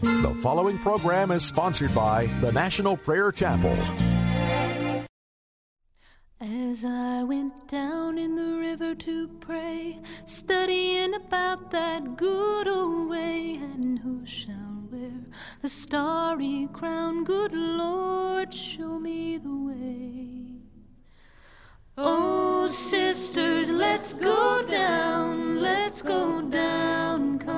The following program is sponsored by the National Prayer Chapel. As I went down in the river to pray, studying about that good old way, and who shall wear the starry crown? Good Lord, show me the way. Oh, sisters, let's go down, let's go down, come.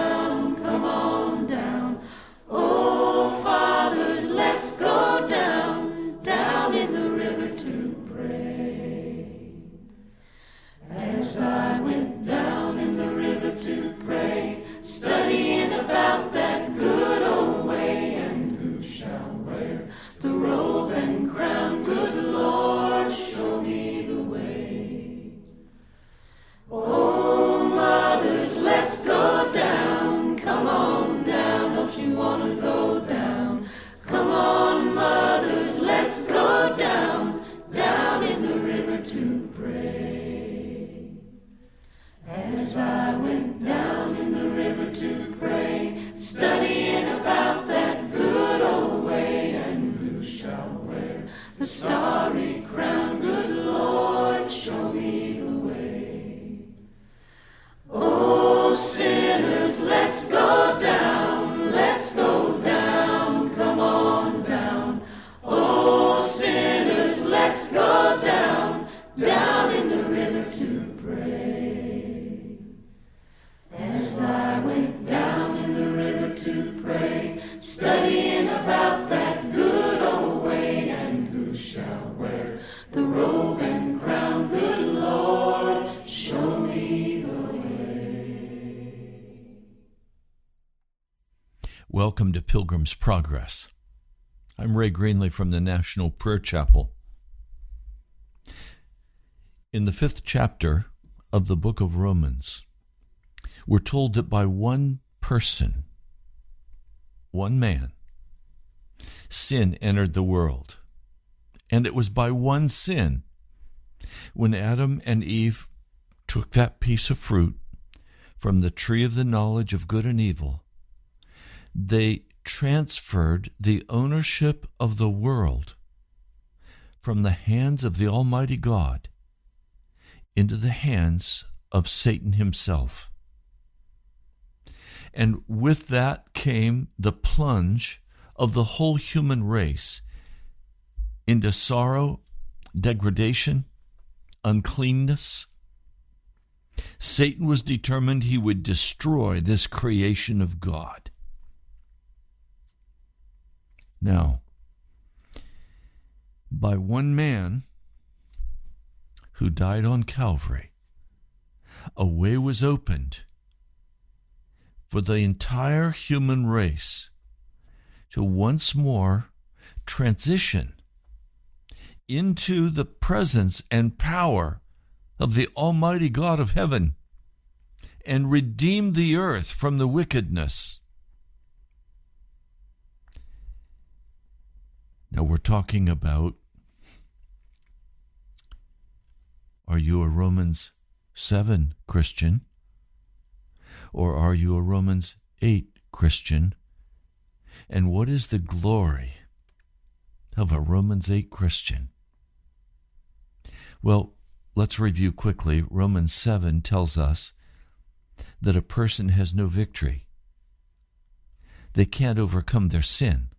go down, down in the river to pray. As I went Pilgrim's Progress. I'm Ray Greenley from the National Prayer Chapel. In the fifth chapter of the book of Romans, we're told that by one person, one man, sin entered the world. And it was by one sin, when Adam and Eve took that piece of fruit from the tree of the knowledge of good and evil, they transferred the ownership of the world from the hands of the Almighty God into the hands of Satan himself. And with that came the plunge of the whole human race into sorrow, degradation, uncleanness. Satan was determined he would destroy this creation of God. Now, by one man who died on Calvary, a way was opened for the entire human race to once more transition into the presence and power of the Almighty God of heaven and redeem the earth from the wickedness. Now we're talking about are you a Romans 7 Christian? Or are you a Romans 8 Christian? And what is the glory of a Romans 8 Christian? Well, let's review quickly. Romans 7 tells us that a person has no victory they can't overcome their sin.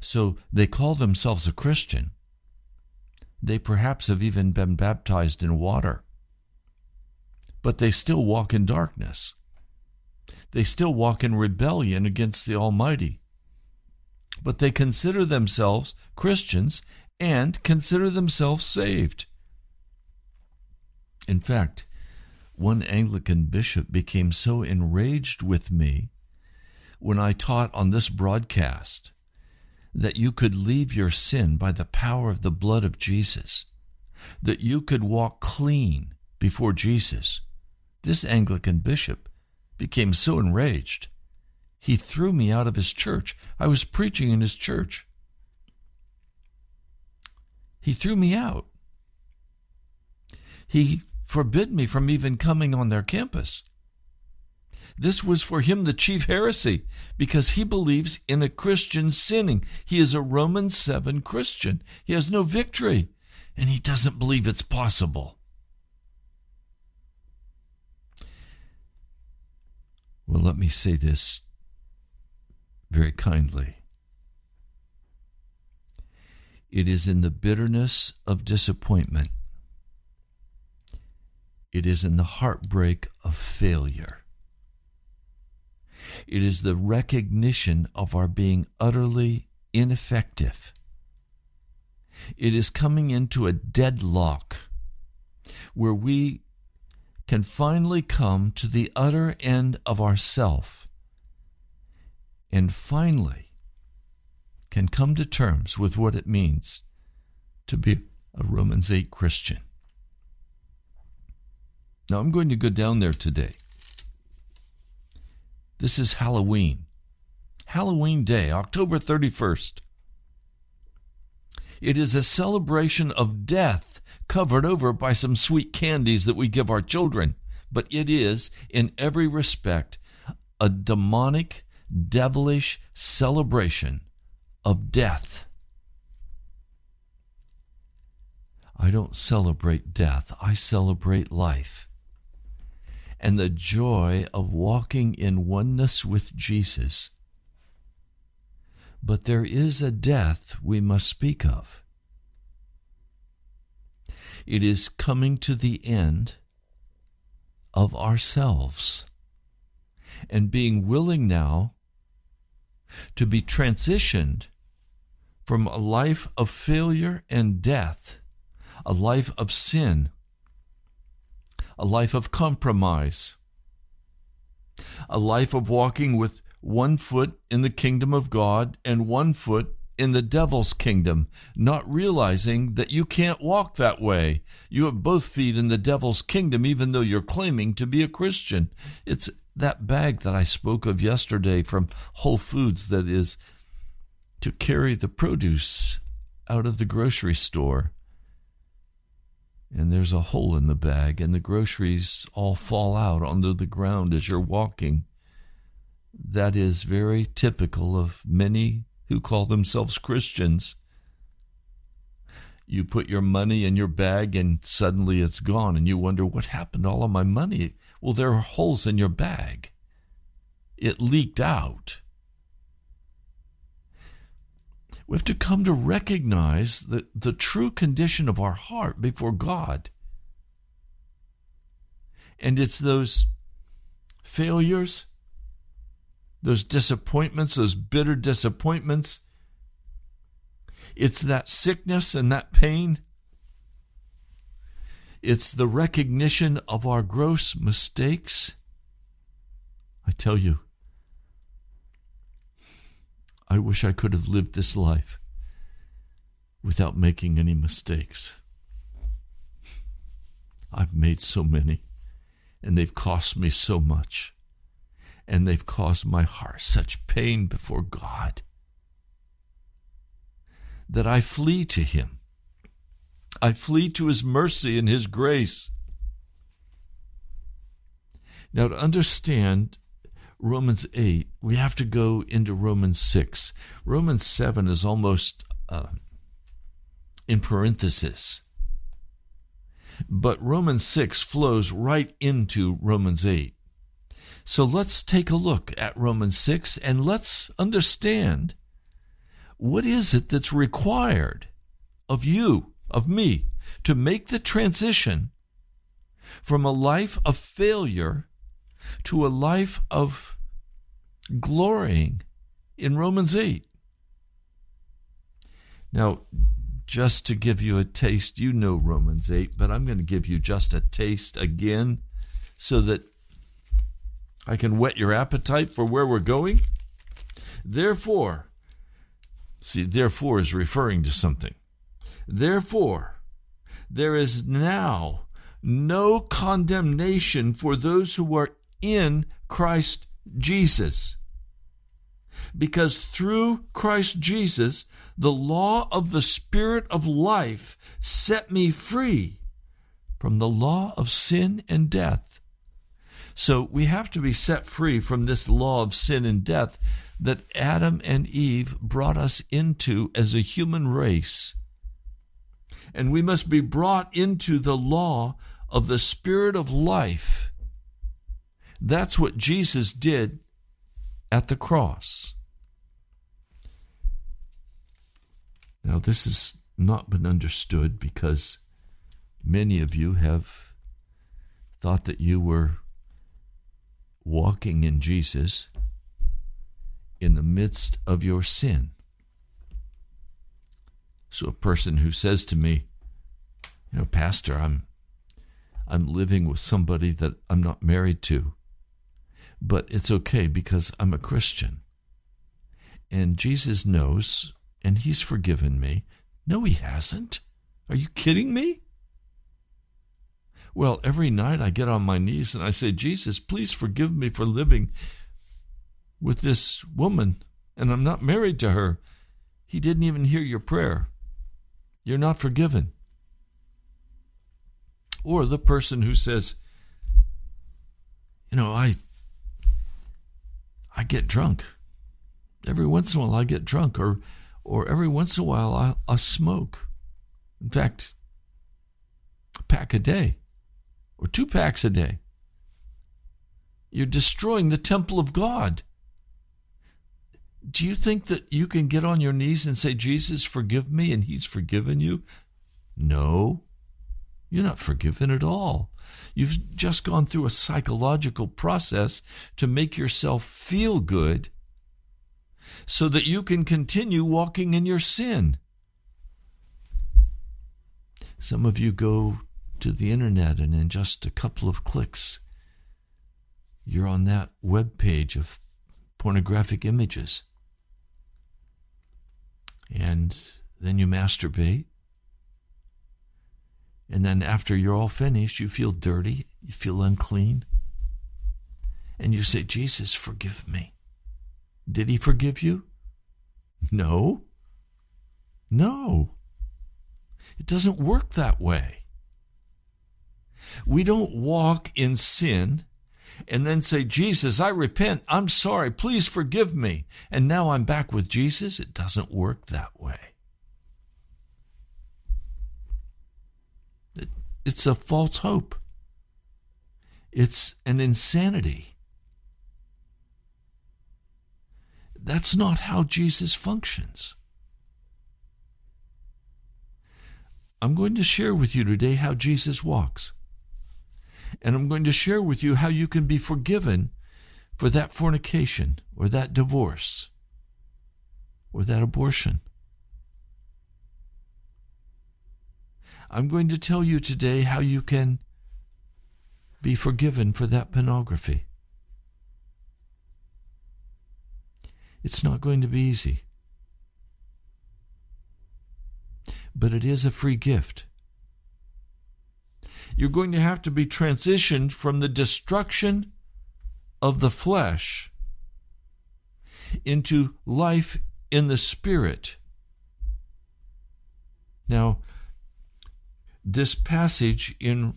So they call themselves a Christian. They perhaps have even been baptized in water. But they still walk in darkness. They still walk in rebellion against the Almighty. But they consider themselves Christians and consider themselves saved. In fact, one Anglican bishop became so enraged with me when I taught on this broadcast that you could leave your sin by the power of the blood of Jesus, that you could walk clean before Jesus. This Anglican bishop became so enraged, he threw me out of his church. I was preaching in his church. He threw me out. He forbid me from even coming on their campus. This was for him the chief heresy because he believes in a Christian sinning. He is a Roman 7 Christian. He has no victory, and he doesn't believe it's possible. Well, let me say this very kindly. It is in the bitterness of disappointment it is in the heartbreak of failure. It is the recognition of our being utterly ineffective. It is coming into a deadlock where we can finally come to the utter end of ourself and finally can come to terms with what it means to be a Romans 8 Christian. Now I'm going to go down there today. This is Halloween. Halloween Day, October 31st. It is a celebration of death covered over by some sweet candies that we give our children, but it is, in every respect, a demonic, devilish celebration of death. I don't celebrate death, I celebrate life and the joy of walking in oneness with Jesus. But there is a death we must speak of. It is coming to the end of ourselves and being willing now to be transitioned from a life of failure and death, a life of sin a life of compromise, a life of walking with one foot in the kingdom of God and one foot in the devil's kingdom, not realizing that you can't walk that way. You have both feet in the devil's kingdom, even though you're claiming to be a Christian. It's that bag that I spoke of yesterday from Whole Foods that is to carry the produce out of the grocery store and there's a hole in the bag, and the groceries all fall out onto the ground as you're walking. That is very typical of many who call themselves Christians. You put your money in your bag and suddenly it's gone, and you wonder what happened to all of my money. Well, there are holes in your bag. It leaked out. We have to come to recognize the, the true condition of our heart before God. And it's those failures, those disappointments, those bitter disappointments. It's that sickness and that pain. It's the recognition of our gross mistakes. I tell you, I wish I could have lived this life without making any mistakes. I've made so many, and they've cost me so much, and they've caused my heart such pain before God that I flee to Him. I flee to His mercy and His grace. Now, to understand Romans 8, we have to go into Romans 6. Romans 7 is almost uh, in parenthesis. But Romans 6 flows right into Romans 8. So let's take a look at Romans 6 and let's understand what is it that's required of you, of me, to make the transition from a life of failure to a life of glorying in Romans 8. Now, just to give you a taste, you know Romans 8, but I'm going to give you just a taste again so that I can whet your appetite for where we're going. Therefore, see, therefore is referring to something. Therefore, there is now no condemnation for those who are in Christ Jesus. Because through Christ Jesus, the law of the Spirit of life set me free from the law of sin and death. So we have to be set free from this law of sin and death that Adam and Eve brought us into as a human race. And we must be brought into the law of the Spirit of life. That's what Jesus did at the cross. Now, this has not been understood because many of you have thought that you were walking in Jesus in the midst of your sin. So a person who says to me, you know, pastor, I'm I'm living with somebody that I'm not married to. But it's okay because I'm a Christian. And Jesus knows and he's forgiven me. No, he hasn't. Are you kidding me? Well, every night I get on my knees and I say, Jesus, please forgive me for living with this woman, and I'm not married to her. He didn't even hear your prayer. You're not forgiven. Or the person who says, you know, I I get drunk. Every once in a while I get drunk or or every once in a while I, I smoke. In fact, a pack a day or two packs a day. You're destroying the temple of God. Do you think that you can get on your knees and say, Jesus, forgive me, and He's forgiven you? No, you're not forgiven at all. You've just gone through a psychological process to make yourself feel good so that you can continue walking in your sin. Some of you go to the internet, and in just a couple of clicks, you're on that web page of pornographic images. And then you masturbate. And then after you're all finished, you feel dirty, you feel unclean. And you say, Jesus, forgive me. Did he forgive you? No. No. It doesn't work that way. We don't walk in sin and then say, Jesus, I repent. I'm sorry. Please forgive me. And now I'm back with Jesus. It doesn't work that way. It's a false hope. It's an insanity. That's not how Jesus functions. I'm going to share with you today how Jesus walks. And I'm going to share with you how you can be forgiven for that fornication or that divorce or that abortion. I'm going to tell you today how you can be forgiven for that pornography. It's not going to be easy, but it is a free gift you're going to have to be transitioned from the destruction of the flesh into life in the spirit. Now, this passage in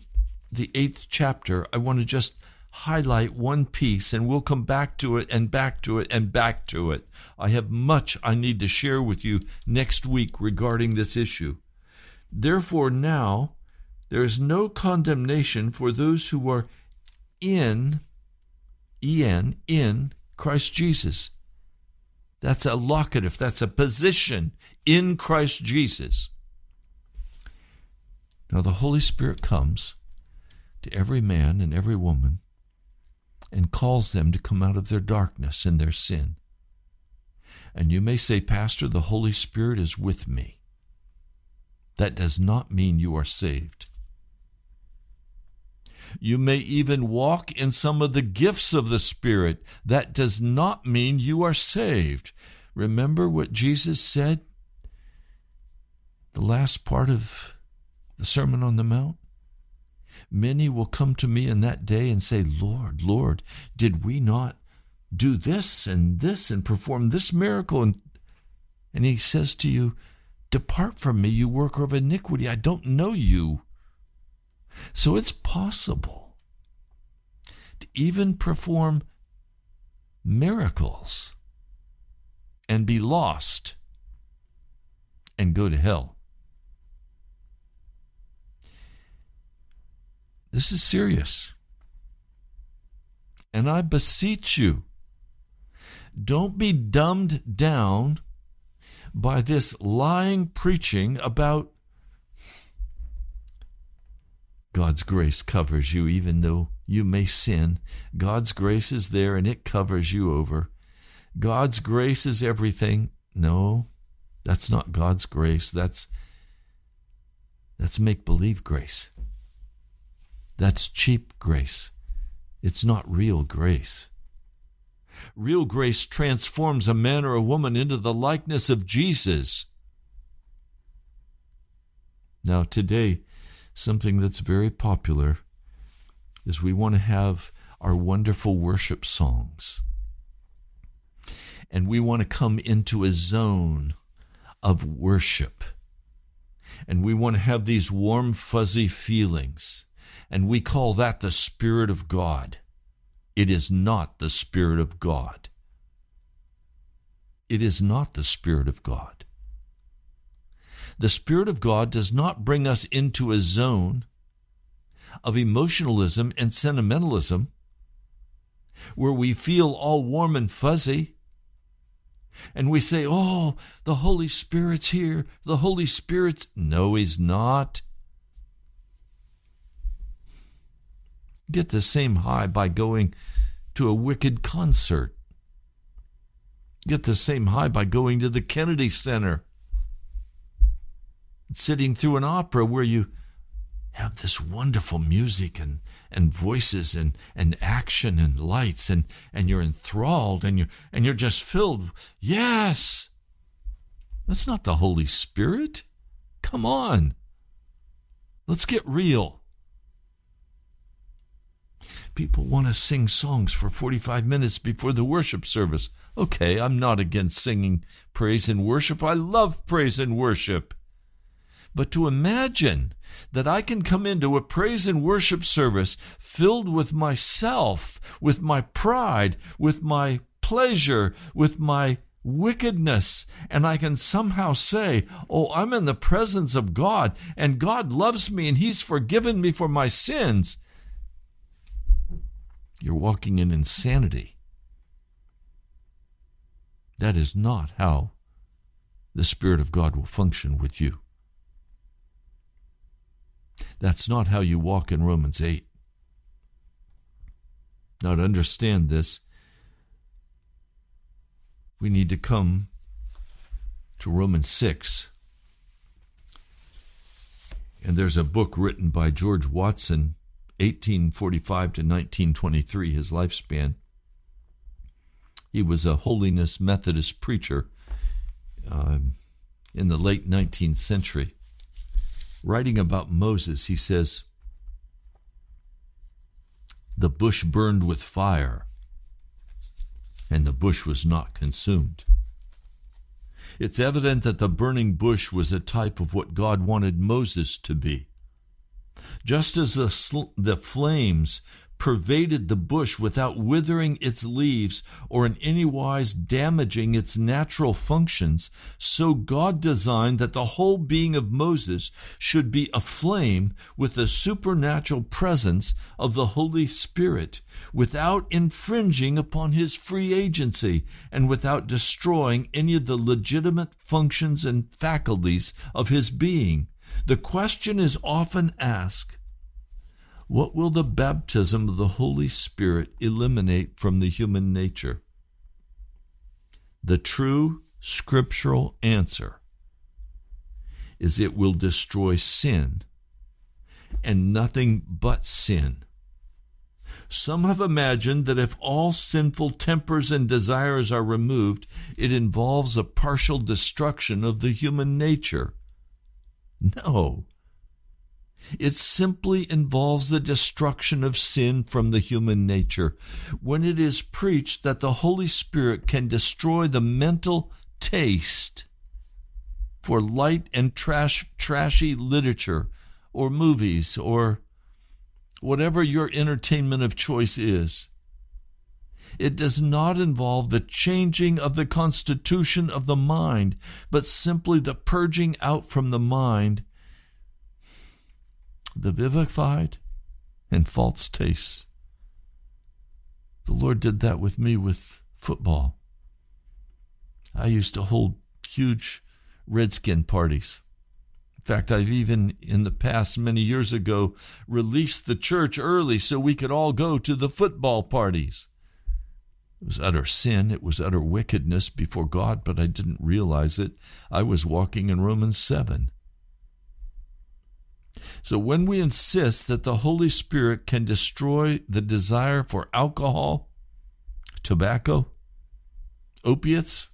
the eighth chapter, I want to just highlight one piece and we'll come back to it and back to it and back to it. I have much I need to share with you next week regarding this issue. Therefore, now there is no condemnation for those who are in En, in Christ Jesus. That's a locative, that's a position in Christ Jesus. Now, the Holy Spirit comes to every man and every woman and calls them to come out of their darkness and their sin. And you may say, Pastor, the Holy Spirit is with me. That does not mean you are saved. You may even walk in some of the gifts of the Spirit. That does not mean you are saved. Remember what Jesus said? The last part of the Sermon on the Mount? Many will come to me in that day and say, Lord, Lord, did we not do this and this and perform this miracle? And, and he says to you, Depart from me, you worker of iniquity. I don't know you. So it's possible to even perform miracles and be lost and go to hell. This is serious. And I beseech you, don't be dumbed down by this lying preaching about God's grace covers you even though you may sin. God's grace is there and it covers you over. God's grace is everything. No, that's not God's grace. That's that's make believe grace. That's cheap grace. It's not real grace. Real grace transforms a man or a woman into the likeness of Jesus. Now, today, something that's very popular is we want to have our wonderful worship songs. And we want to come into a zone of worship. And we want to have these warm, fuzzy feelings. And we call that the Spirit of God. It is not the Spirit of God. It is not the Spirit of God. The Spirit of God does not bring us into a zone of emotionalism and sentimentalism where we feel all warm and fuzzy and we say, Oh, the Holy Spirit's here. The Holy Spirit's. No, He's not. Get the same high by going to a wicked concert. Get the same high by going to the Kennedy Center, sitting through an opera where you have this wonderful music and, and voices and, and action and lights and, and you're enthralled and you and you're just filled. Yes. That's not the Holy Spirit. Come on. Let's get real. People want to sing songs for 45 minutes before the worship service. Okay, I'm not against singing praise and worship. I love praise and worship. But to imagine that I can come into a praise and worship service filled with myself, with my pride, with my pleasure, with my wickedness, and I can somehow say, Oh, I'm in the presence of God, and God loves me, and He's forgiven me for my sins. You're walking in insanity. That is not how the Spirit of God will function with you. That's not how you walk in Romans 8. Now, to understand this, we need to come to Romans 6. And there's a book written by George Watson 1845 to 1923, his lifespan. He was a holiness Methodist preacher um, in the late 19th century. Writing about Moses, he says, The bush burned with fire, and the bush was not consumed. It's evident that the burning bush was a type of what God wanted Moses to be just as the, sl- the flames pervaded the bush without withering its leaves or in any wise damaging its natural functions, so God designed that the whole being of Moses should be aflame with the supernatural presence of the Holy Spirit, without infringing upon his free agency and without destroying any of the legitimate functions and faculties of his being. The question is often asked what will the baptism of the Holy Spirit eliminate from the human nature? The true scriptural answer is it will destroy sin and nothing but sin. Some have imagined that if all sinful tempers and desires are removed, it involves a partial destruction of the human nature. No. It simply involves the destruction of sin from the human nature. When it is preached that the Holy Spirit can destroy the mental taste for light and trash, trashy literature or movies or whatever your entertainment of choice is. It does not involve the changing of the constitution of the mind, but simply the purging out from the mind the vivified and false tastes. The Lord did that with me with football. I used to hold huge redskin parties. In fact, I've even in the past, many years ago, released the church early so we could all go to the football parties. It was utter sin, it was utter wickedness before God, but I didn't realize it. I was walking in Romans 7. So when we insist that the Holy Spirit can destroy the desire for alcohol, tobacco, opiates,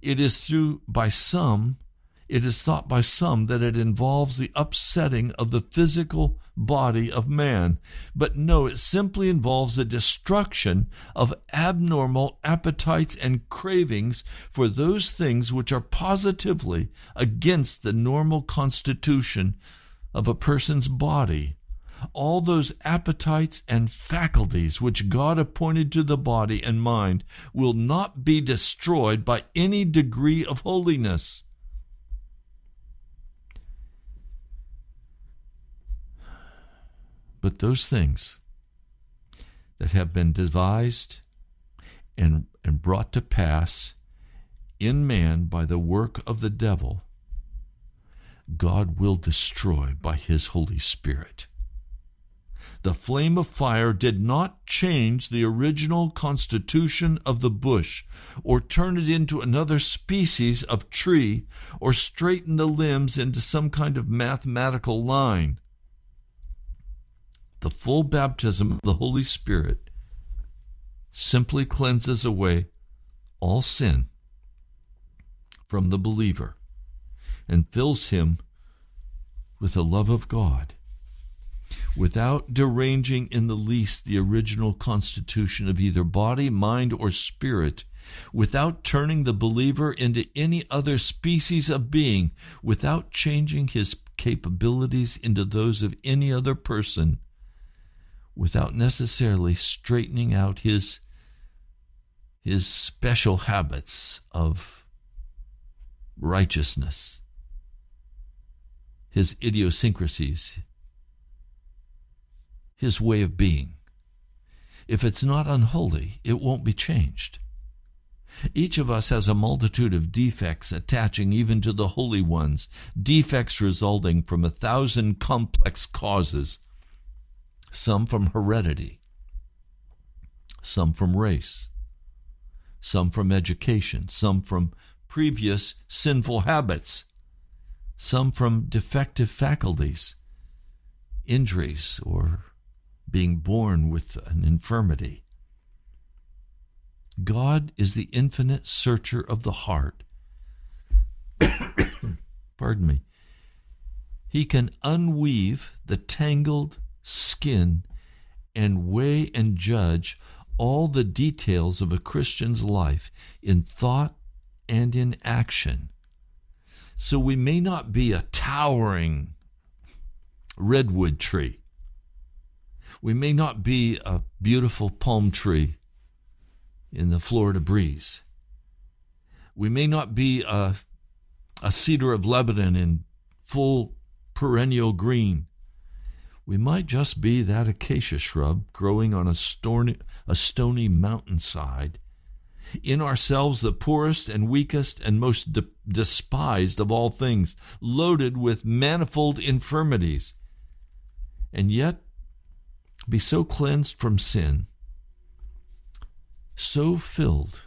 it is through by some it is thought by some that it involves the upsetting of the physical body of man. But no, it simply involves the destruction of abnormal appetites and cravings for those things which are positively against the normal constitution of a person's body. All those appetites and faculties which God appointed to the body and mind will not be destroyed by any degree of holiness. But those things that have been devised and, and brought to pass in man by the work of the devil, God will destroy by his Holy Spirit. The flame of fire did not change the original constitution of the bush, or turn it into another species of tree, or straighten the limbs into some kind of mathematical line the full baptism of the Holy Spirit simply cleanses away all sin from the believer and fills him with the love of God without deranging in the least the original constitution of either body, mind, or spirit, without turning the believer into any other species of being, without changing his capabilities into those of any other person, without necessarily straightening out his his special habits of righteousness, his idiosyncrasies, his way of being. If it's not unholy, it won't be changed. Each of us has a multitude of defects attaching even to the holy ones, defects resulting from a thousand complex causes some from heredity, some from race, some from education, some from previous sinful habits, some from defective faculties, injuries, or being born with an infirmity. God is the infinite searcher of the heart. Pardon me. He can unweave the tangled skin and weigh and judge all the details of a Christian's life in thought and in action. So we may not be a towering redwood tree. We may not be a beautiful palm tree in the Florida breeze. We may not be a, a cedar of Lebanon in full perennial green. We might just be that acacia shrub growing on a stony, a stony mountainside. In ourselves, the poorest and weakest and most de- despised of all things, loaded with manifold infirmities. And yet, be so cleansed from sin, so filled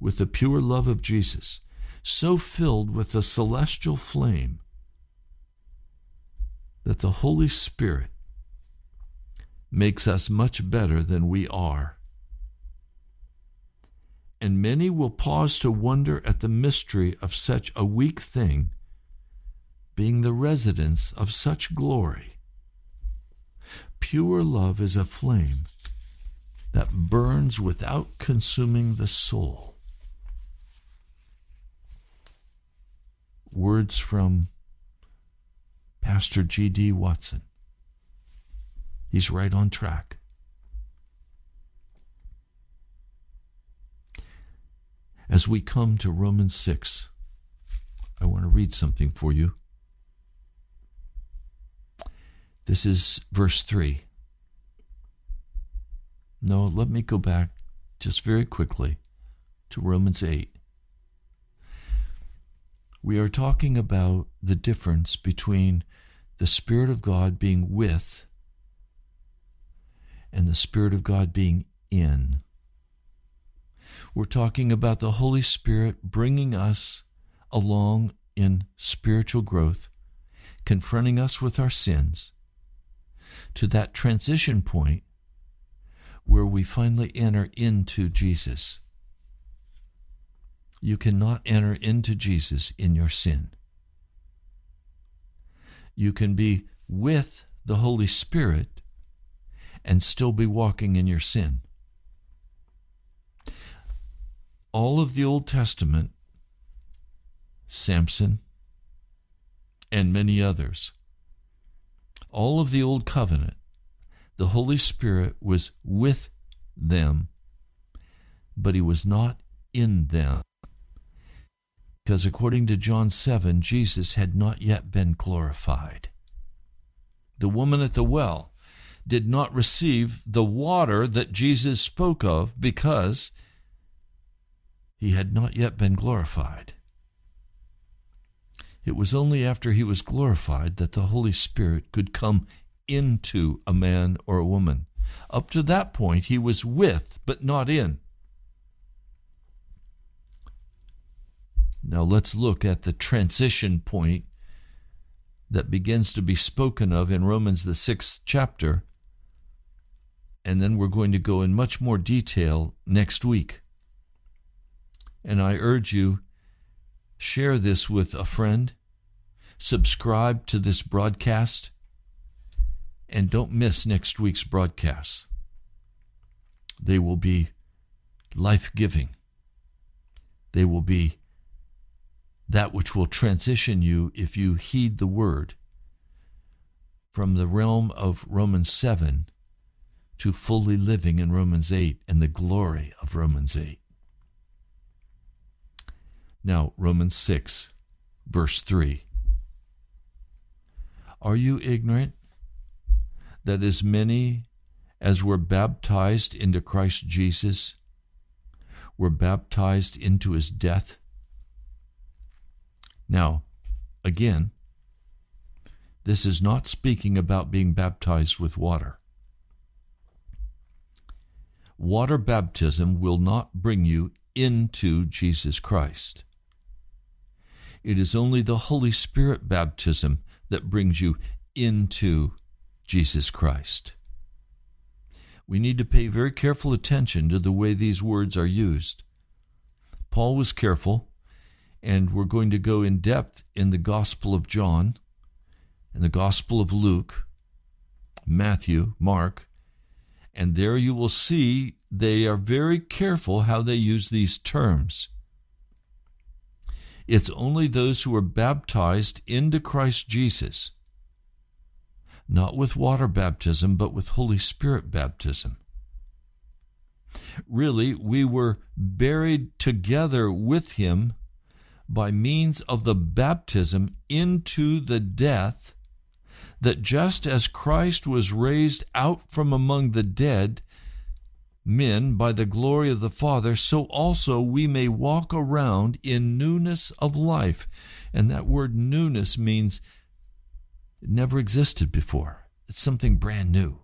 with the pure love of Jesus, so filled with the celestial flame, that the Holy Spirit makes us much better than we are. And many will pause to wonder at the mystery of such a weak thing being the residence of such glory. Pure love is a flame that burns without consuming the soul. Words from Pastor G.D. Watson. He's right on track. As we come to Romans 6, I want to read something for you. This is verse 3. No, let me go back just very quickly to Romans 8. We are talking about the difference between the Spirit of God being with and the Spirit of God being in. We're talking about the Holy Spirit bringing us along in spiritual growth, confronting us with our sins, to that transition point where we finally enter into Jesus. You cannot enter into Jesus in your sin. You can be with the Holy Spirit and still be walking in your sin. All of the Old Testament, Samson, and many others, all of the Old Covenant, the Holy Spirit was with them, but he was not in them. Because according to John 7, Jesus had not yet been glorified. The woman at the well did not receive the water that Jesus spoke of because he had not yet been glorified. It was only after he was glorified that the Holy Spirit could come into a man or a woman. Up to that point, he was with, but not in. Now let's look at the transition point that begins to be spoken of in Romans, the sixth chapter. And then we're going to go in much more detail next week. And I urge you, share this with a friend, subscribe to this broadcast, and don't miss next week's broadcasts. They will be life giving, they will be that which will transition you if you heed the word from the realm of Romans 7 to fully living in Romans 8 and the glory of Romans 8. Now, Romans 6, verse 3. Are you ignorant that as many as were baptized into Christ Jesus were baptized into his death? Now, again, this is not speaking about being baptized with water. Water baptism will not bring you into Jesus Christ. It is only the Holy Spirit baptism that brings you into Jesus Christ. We need to pay very careful attention to the way these words are used. Paul was careful and we're going to go in depth in the Gospel of John, and the Gospel of Luke, Matthew, Mark, and there you will see they are very careful how they use these terms. It's only those who are baptized into Christ Jesus, not with water baptism, but with Holy Spirit baptism. Really, we were buried together with him by means of the baptism into the death that just as Christ was raised out from among the dead men by the glory of the Father, so also we may walk around in newness of life. And that word newness means it never existed before, it's something brand new.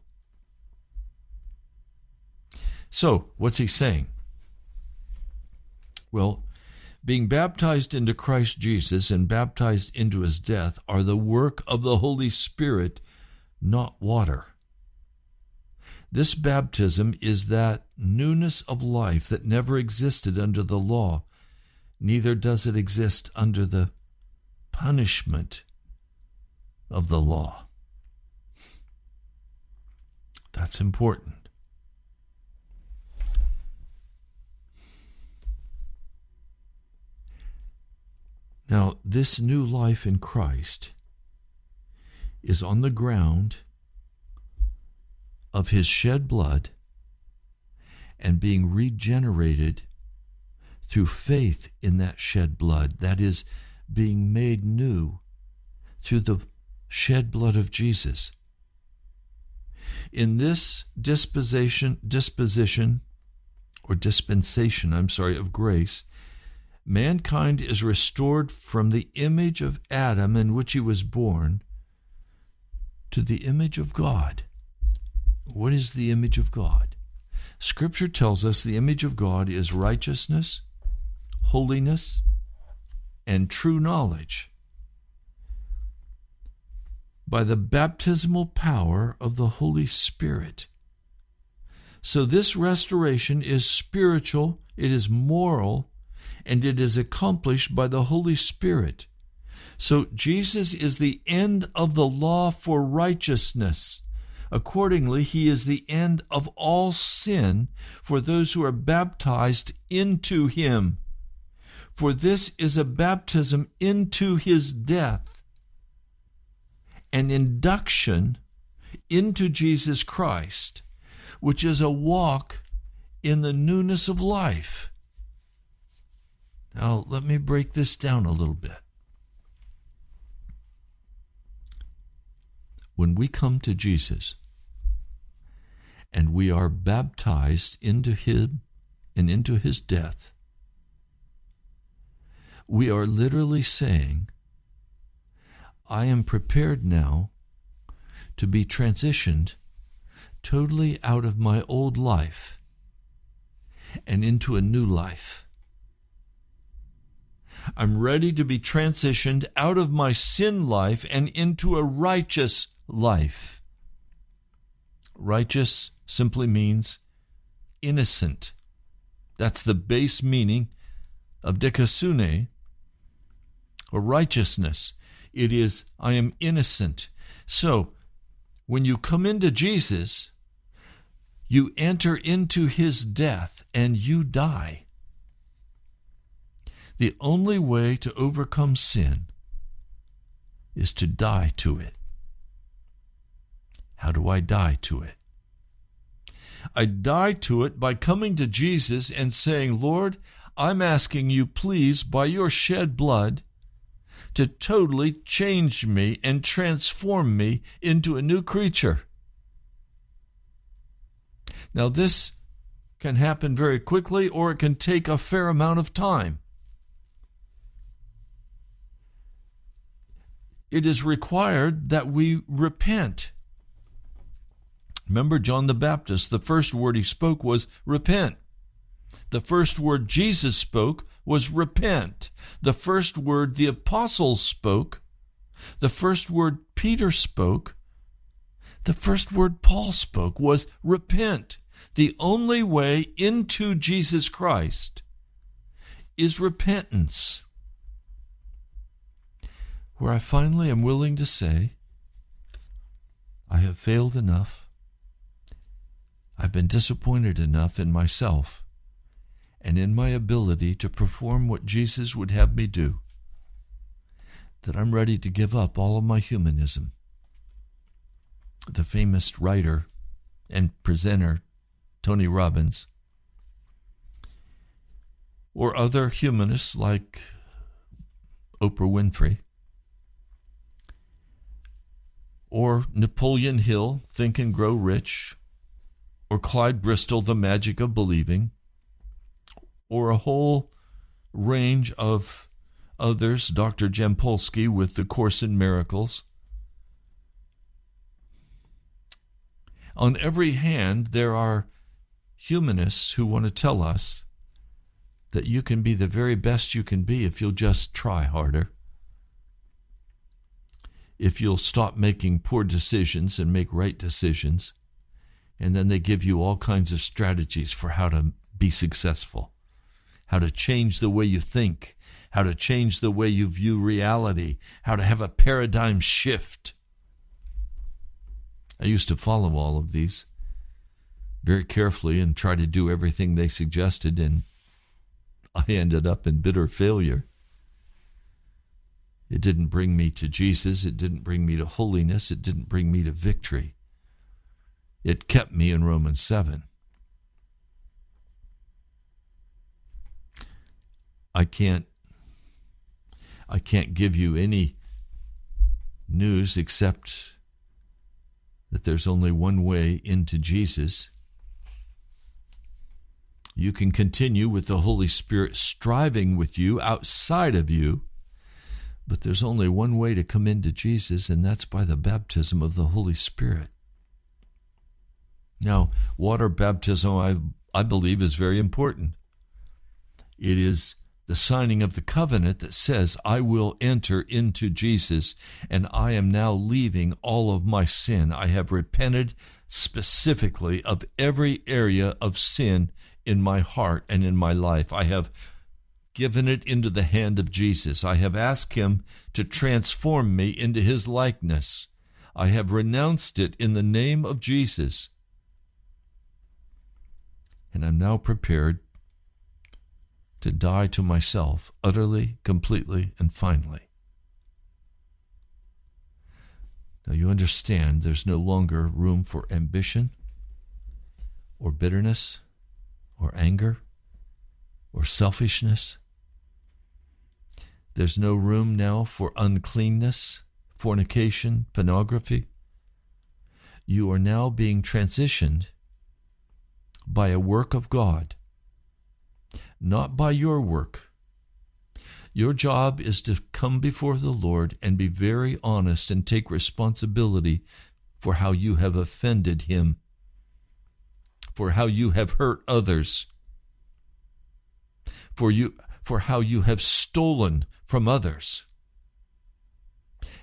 So, what's he saying? Well, being baptized into Christ Jesus and baptized into his death are the work of the Holy Spirit, not water. This baptism is that newness of life that never existed under the law, neither does it exist under the punishment of the law. That's important. Now, this new life in Christ is on the ground of his shed blood and being regenerated through faith in that shed blood, that is, being made new through the shed blood of Jesus. In this disposition, disposition or dispensation, I'm sorry, of grace, mankind is restored from the image of Adam in which he was born to the image of God. What is the image of God? Scripture tells us the image of God is righteousness, holiness, and true knowledge. By the baptismal power of the Holy Spirit. So, this restoration is spiritual, it is moral, and it is accomplished by the Holy Spirit. So Jesus is the end of the law for righteousness. Accordingly, he is the end of all sin for those who are baptized into him. For this is a baptism into his death, an induction into Jesus Christ, which is a walk in the newness of life. Now, let me break this down a little bit. When we come to Jesus and we are baptized into Him and into His death, we are literally saying, I am prepared now to be transitioned totally out of my old life and into a new life. I'm ready to be transitioned out of my sin life and into a righteous life. Righteous simply means innocent. That's the base meaning of dikaiosune, or righteousness. It is, I am innocent. So, when you come into Jesus, you enter into his death and you die. The only way to overcome sin is to die to it. How do I die to it? I die to it by coming to Jesus and saying, Lord, I'm asking you, please, by your shed blood, to totally change me and transform me into a new creature. Now, this can happen very quickly or it can take a fair amount of time. It is required that we repent. Remember John the Baptist, the first word he spoke was repent. The first word Jesus spoke was repent. The first word the apostles spoke, the first word Peter spoke, the first word Paul spoke was repent. The only way into Jesus Christ is repentance where I finally am willing to say, I have failed enough. I've been disappointed enough in myself and in my ability to perform what Jesus would have me do that I'm ready to give up all of my humanism the famous writer and presenter Tony Robbins, or other humanists like Oprah Winfrey, or Napoleon Hill, Think and Grow Rich, or Clyde Bristol, The Magic of Believing, or a whole range of others, Dr. Jampolsky with The Course in Miracles. On every hand, there are humanists who want to tell us that you can be the very best you can be if you'll just try harder. If you'll stop making poor decisions and make right decisions. And then they give you all kinds of strategies for how to be successful, how to change the way you think, how to change the way you view reality, how to have a paradigm shift. I used to follow all of these very carefully and try to do everything they suggested, and I ended up in bitter failure. It didn't bring me to Jesus. It didn't bring me to holiness. It didn't bring me to victory. It kept me in Romans 7. I can't I can't give you any news except that there's only one way into Jesus. You can continue with the Holy Spirit striving with you outside of you, but there's only one way to come into Jesus, and that's by the baptism of the Holy Spirit. Now, water baptism, I, I believe, is very important. It is the signing of the covenant that says, I will enter into Jesus and I am now leaving all of my sin. I have repented specifically of every area of sin in my heart and in my life. I have given it into the hand of Jesus. I have asked him to transform me into his likeness. I have renounced it in the name of Jesus. And I'm now prepared to die to myself utterly, completely, and finally. Now you understand there's no longer room for ambition or bitterness or anger or selfishness. There's no room now for uncleanness, fornication, pornography. You are now being transitioned by a work of God not by your work. Your job is to come before the Lord and be very honest and take responsibility for how you have offended Him, for how you have hurt others, for you for how you have stolen from others,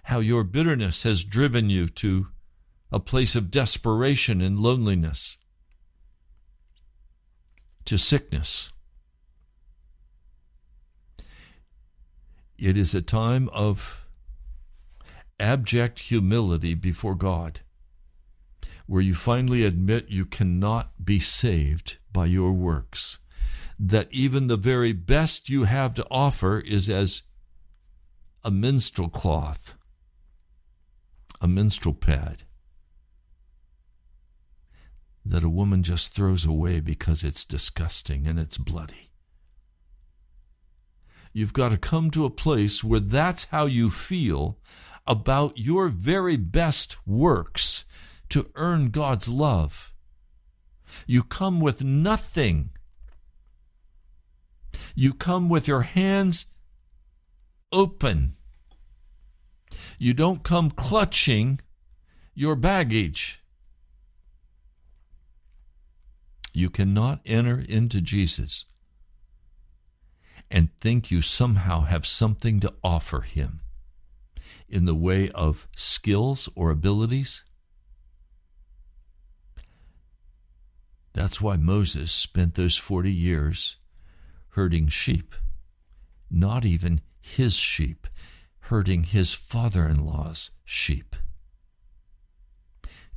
how your bitterness has driven you to a place of desperation and loneliness, to sickness. It is a time of abject humility before God, where you finally admit you cannot be saved by your works, that even the very best you have to offer is as a menstrual cloth, a menstrual pad that a woman just throws away because it's disgusting and it's bloody. You've got to come to a place where that's how you feel about your very best works to earn God's love. You come with nothing. You come with your hands open. You don't come clutching your baggage. You cannot enter into Jesus and think you somehow have something to offer him in the way of skills or abilities. That's why Moses spent those 40 years herding sheep, not even his sheep, herding his father in law's sheep,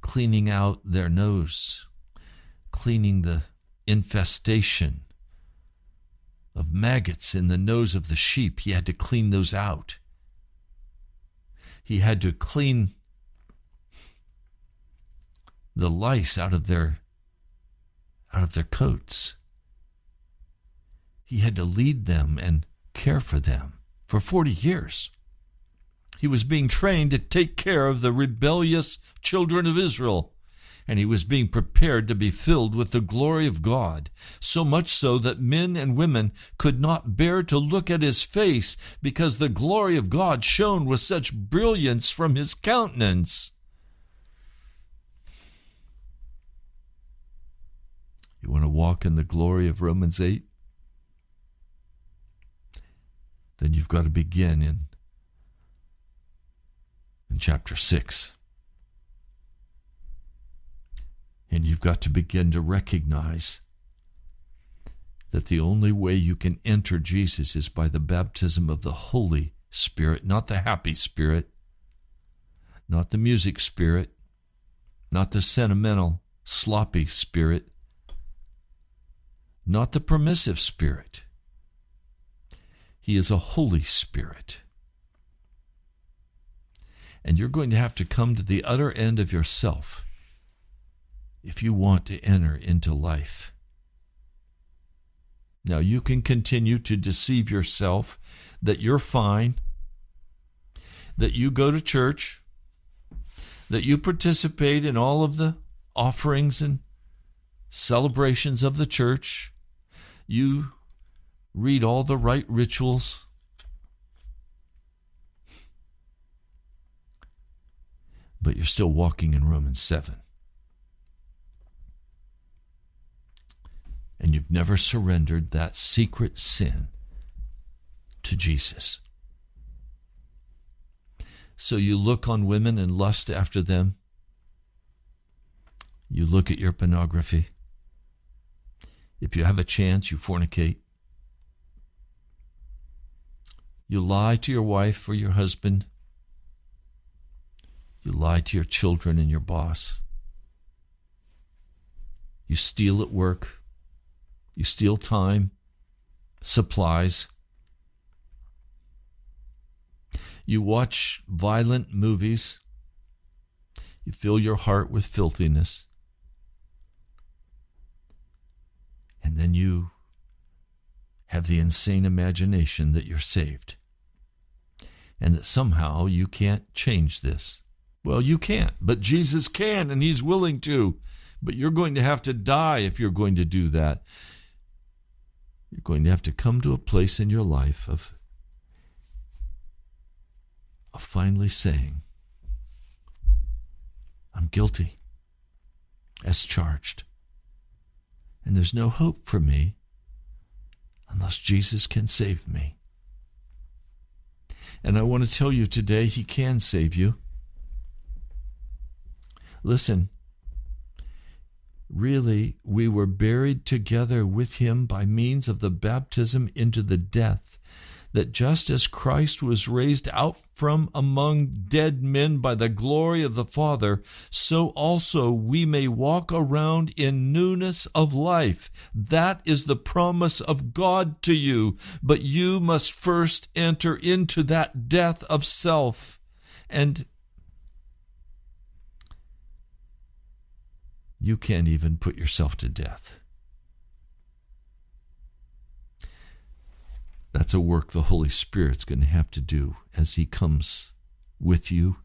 cleaning out their nose, cleaning the infestation of maggots in the nose of the sheep. He had to clean those out. He had to clean the lice out of their out of their coats. He had to lead them and care for them for 40 years. He was being trained to take care of the rebellious children of Israel, and he was being prepared to be filled with the glory of God, so much so that men and women could not bear to look at his face because the glory of God shone with such brilliance from his countenance. You want to walk in the glory of Romans 8? Then you've got to begin in, in chapter 6. And you've got to begin to recognize that the only way you can enter Jesus is by the baptism of the Holy Spirit, not the happy spirit, not the music spirit, not the sentimental, sloppy spirit, not the permissive spirit. He is a Holy Spirit. And you're going to have to come to the utter end of yourself if you want to enter into life. Now, you can continue to deceive yourself that you're fine, that you go to church, that you participate in all of the offerings and celebrations of the church, you read all the right rituals. But you're still walking in Romans 7. And you've never surrendered that secret sin to Jesus. So you look on women and lust after them. You look at your pornography. If you have a chance, you fornicate. You lie to your wife or your husband. You lie to your children and your boss. You steal at work. You steal time, supplies. You watch violent movies. You fill your heart with filthiness. And then you have the insane imagination that you're saved and that somehow you can't change this. Well, you can't, but Jesus can, and He's willing to. But you're going to have to die if you're going to do that. You're going to have to come to a place in your life of, of finally saying, I'm guilty as charged. And there's no hope for me unless Jesus can save me. And I want to tell you today, He can save you. Listen, really, we were buried together with Him by means of the baptism into the death that just as Christ was raised out from among dead men by the glory of the Father, so also we may walk around in newness of life. That is the promise of God to you, but you must first enter into that death of self. And you can't even put yourself to death. That's a work the Holy Spirit's going to have to do as He comes with you.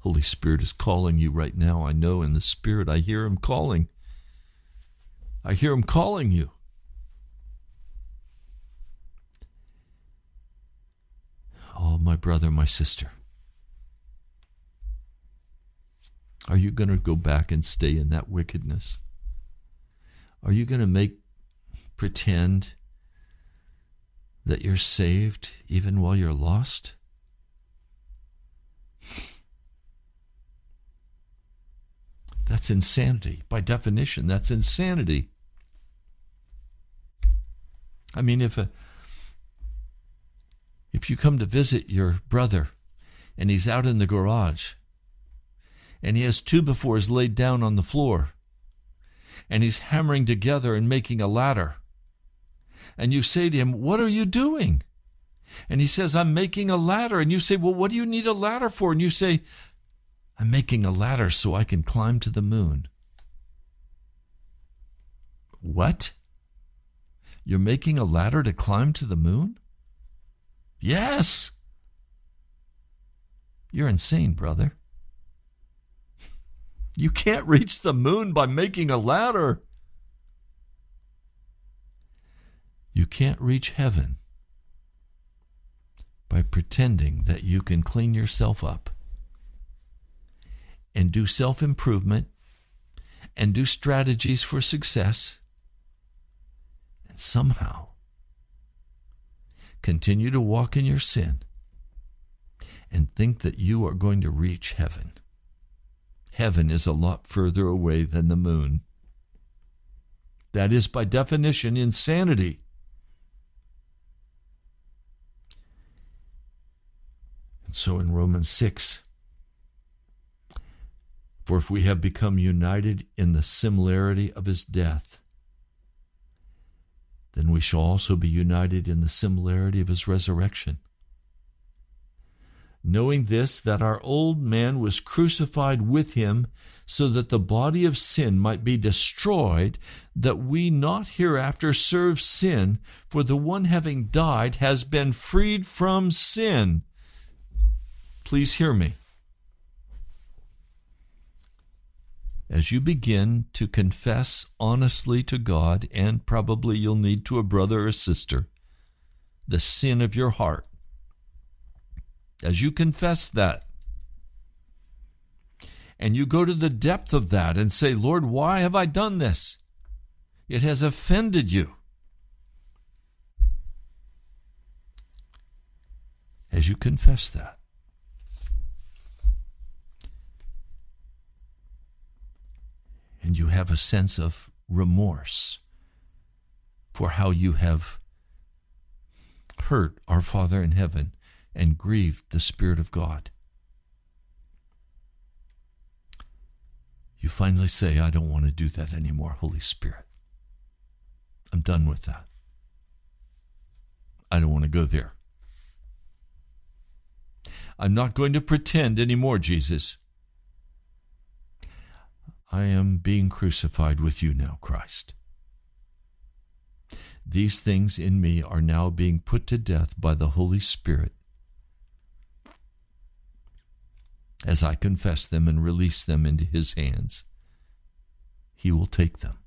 Holy Spirit is calling you right now. I know in the Spirit, I hear Him calling. I hear Him calling you. Oh, my brother, my sister. Are you going to go back and stay in that wickedness? Are you going to make pretend that you're saved even while you're lost? That's insanity. By definition, that's insanity. I mean, if a if you come to visit your brother and he's out in the garage and he has two befores laid down on the floor and he's hammering together and making a ladder and you say to him, What are you doing? And he says, I'm making a ladder. And you say, Well, what do you need a ladder for? And you say, I'm making a ladder so I can climb to the moon. What? You're making a ladder to climb to the moon? Yes. You're insane, brother. You can't reach the moon by making a ladder. You can't reach heaven by pretending that you can clean yourself up and do self improvement and do strategies for success and somehow continue to walk in your sin and think that you are going to reach heaven. Heaven is a lot further away than the moon. That is, by definition, insanity. So in Romans 6, for if we have become united in the similarity of his death, then we shall also be united in the similarity of his resurrection. Knowing this, that our old man was crucified with him, so that the body of sin might be destroyed, that we not hereafter serve sin, for the one having died has been freed from sin. Please hear me. as you begin to confess honestly to God, and probably you'll need to a brother or sister, the sin of your heart, as you confess that, and you go to the depth of that and say, Lord, why have I done this? It has offended you. As you confess that, and you have a sense of remorse for how you have hurt our Father in heaven and grieved the Spirit of God. You finally say, I don't want to do that anymore, Holy Spirit. I'm done with that. I don't want to go there. I'm not going to pretend anymore, Jesus. I am being crucified with you now, Christ. These things in me are now being put to death by the Holy Spirit as I confess them and release them into His hands. He will take them.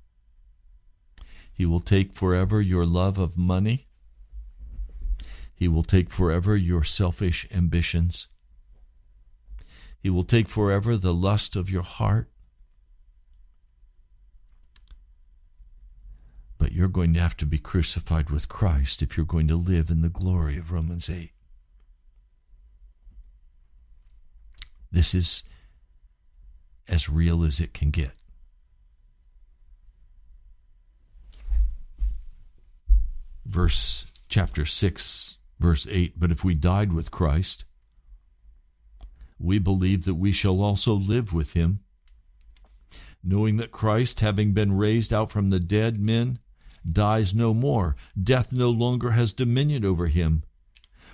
He will take forever your love of money. He will take forever your selfish ambitions. He will take forever the lust of your heart. But you're going to have to be crucified with Christ if you're going to live in the glory of Romans 8. This is as real as it can get. Verse chapter 6, verse 8 But if we died with Christ, we believe that we shall also live with him, knowing that Christ, having been raised out from the dead men, dies no more. Death no longer has dominion over him.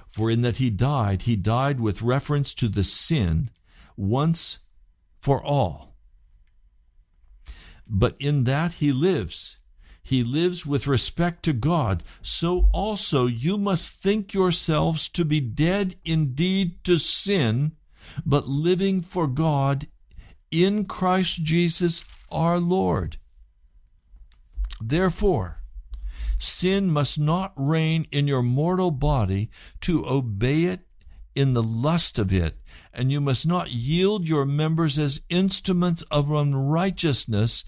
For in that he died, he died with reference to the sin once for all. But in that he lives, he lives with respect to God. So also you must think yourselves to be dead indeed to sin, but living for God in Christ Jesus our Lord. Therefore, Sin must not reign in your mortal body to obey it in the lust of it, and you must not yield your members as instruments of unrighteousness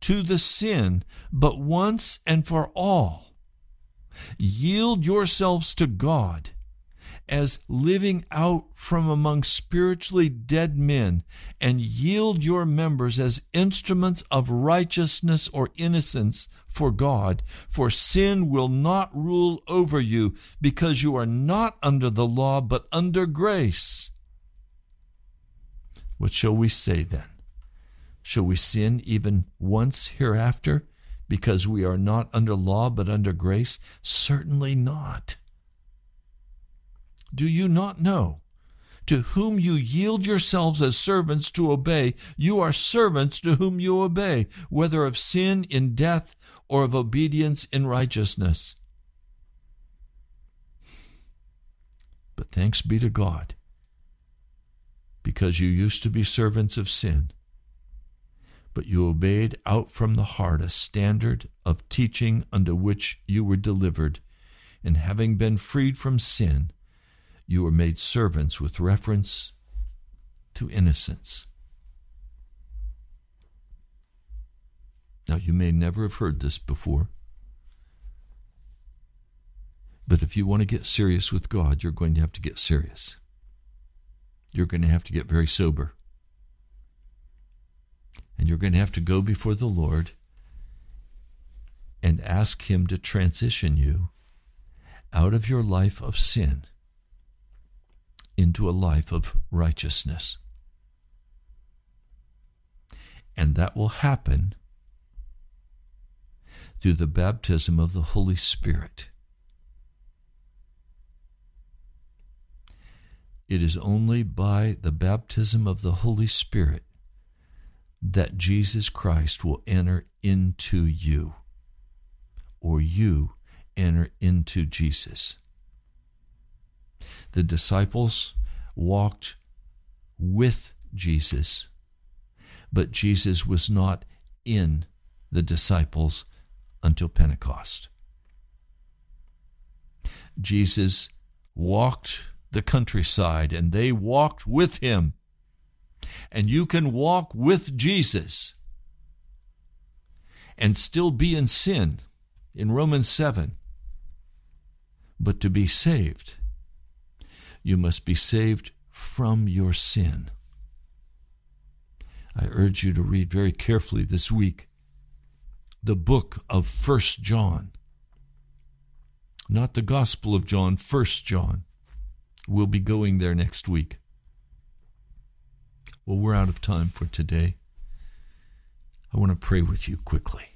to the sin, but once and for all. Yield yourselves to God as living out from among spiritually dead men, and yield your members as instruments of righteousness or innocence for God, for sin will not rule over you, because you are not under the law, but under grace. What shall we say then? Shall we sin even once hereafter, because we are not under law, but under grace? Certainly not. Do you not know? to whom you yield yourselves as servants to obey, you are servants to whom you obey, whether of sin in death or of obedience in righteousness. But thanks be to God, because you used to be servants of sin, but you obeyed out from the heart a standard of teaching unto which you were delivered, and having been freed from sin, you were made servants with reference to innocence. Now, you may never have heard this before, but if you want to get serious with God, you're going to have to get serious. You're going to have to get very sober. And you're going to have to go before the Lord and ask Him to transition you out of your life of sin into a life of righteousness. And that will happen through the baptism of the Holy Spirit. It is only by the baptism of the Holy Spirit that Jesus Christ will enter into you, or you enter into Jesus the disciples walked with Jesus, but Jesus was not in the disciples until Pentecost. Jesus walked the countryside and they walked with him. And you can walk with Jesus and still be in sin in Romans 7. But to be saved, you must be saved from your sin. I urge you to read very carefully this week the book of First John. Not the Gospel of John, First John. We'll be going there next week. Well, we're out of time for today. I want to pray with you quickly.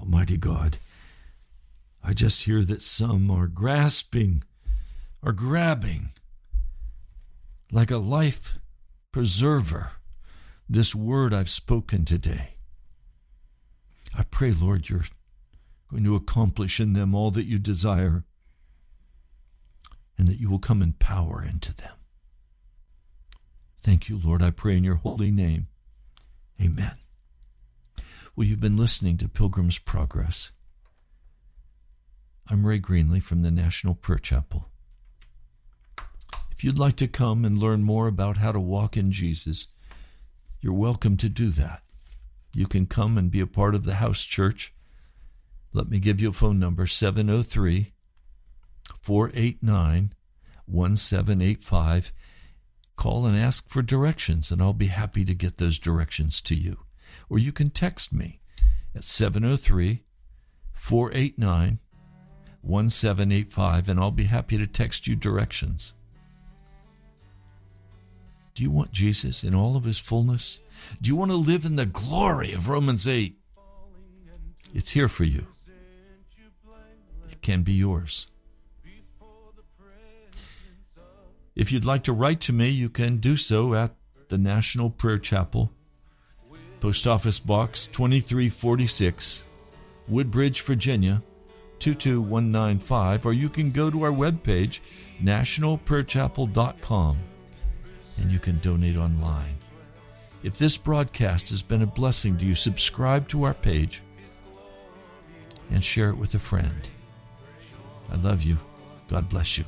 Almighty God, I just hear that some are grasping, are grabbing like a life preserver, this word I've spoken today. I pray, Lord, you're going to accomplish in them all that you desire and that you will come in power into them. Thank you, Lord. I pray in your holy name. Amen. Well, you've been listening to Pilgrim's Progress. I'm Ray Greenley from the National Prayer Chapel. If you'd like to come and learn more about how to walk in Jesus, you're welcome to do that. You can come and be a part of the house church. Let me give you a phone number 703 489 1785. Call and ask for directions, and I'll be happy to get those directions to you. Or you can text me at 703 489 1785, and I'll be happy to text you directions. Do you want Jesus in all of his fullness? Do you want to live in the glory of Romans 8? It's here for you. It can be yours. If you'd like to write to me, you can do so at the National Prayer Chapel, Post Office Box 2346, Woodbridge, Virginia 22195, or you can go to our webpage, nationalprayerchapel.com and you can donate online. If this broadcast has been a blessing to you, subscribe to our page and share it with a friend. I love you. God bless you.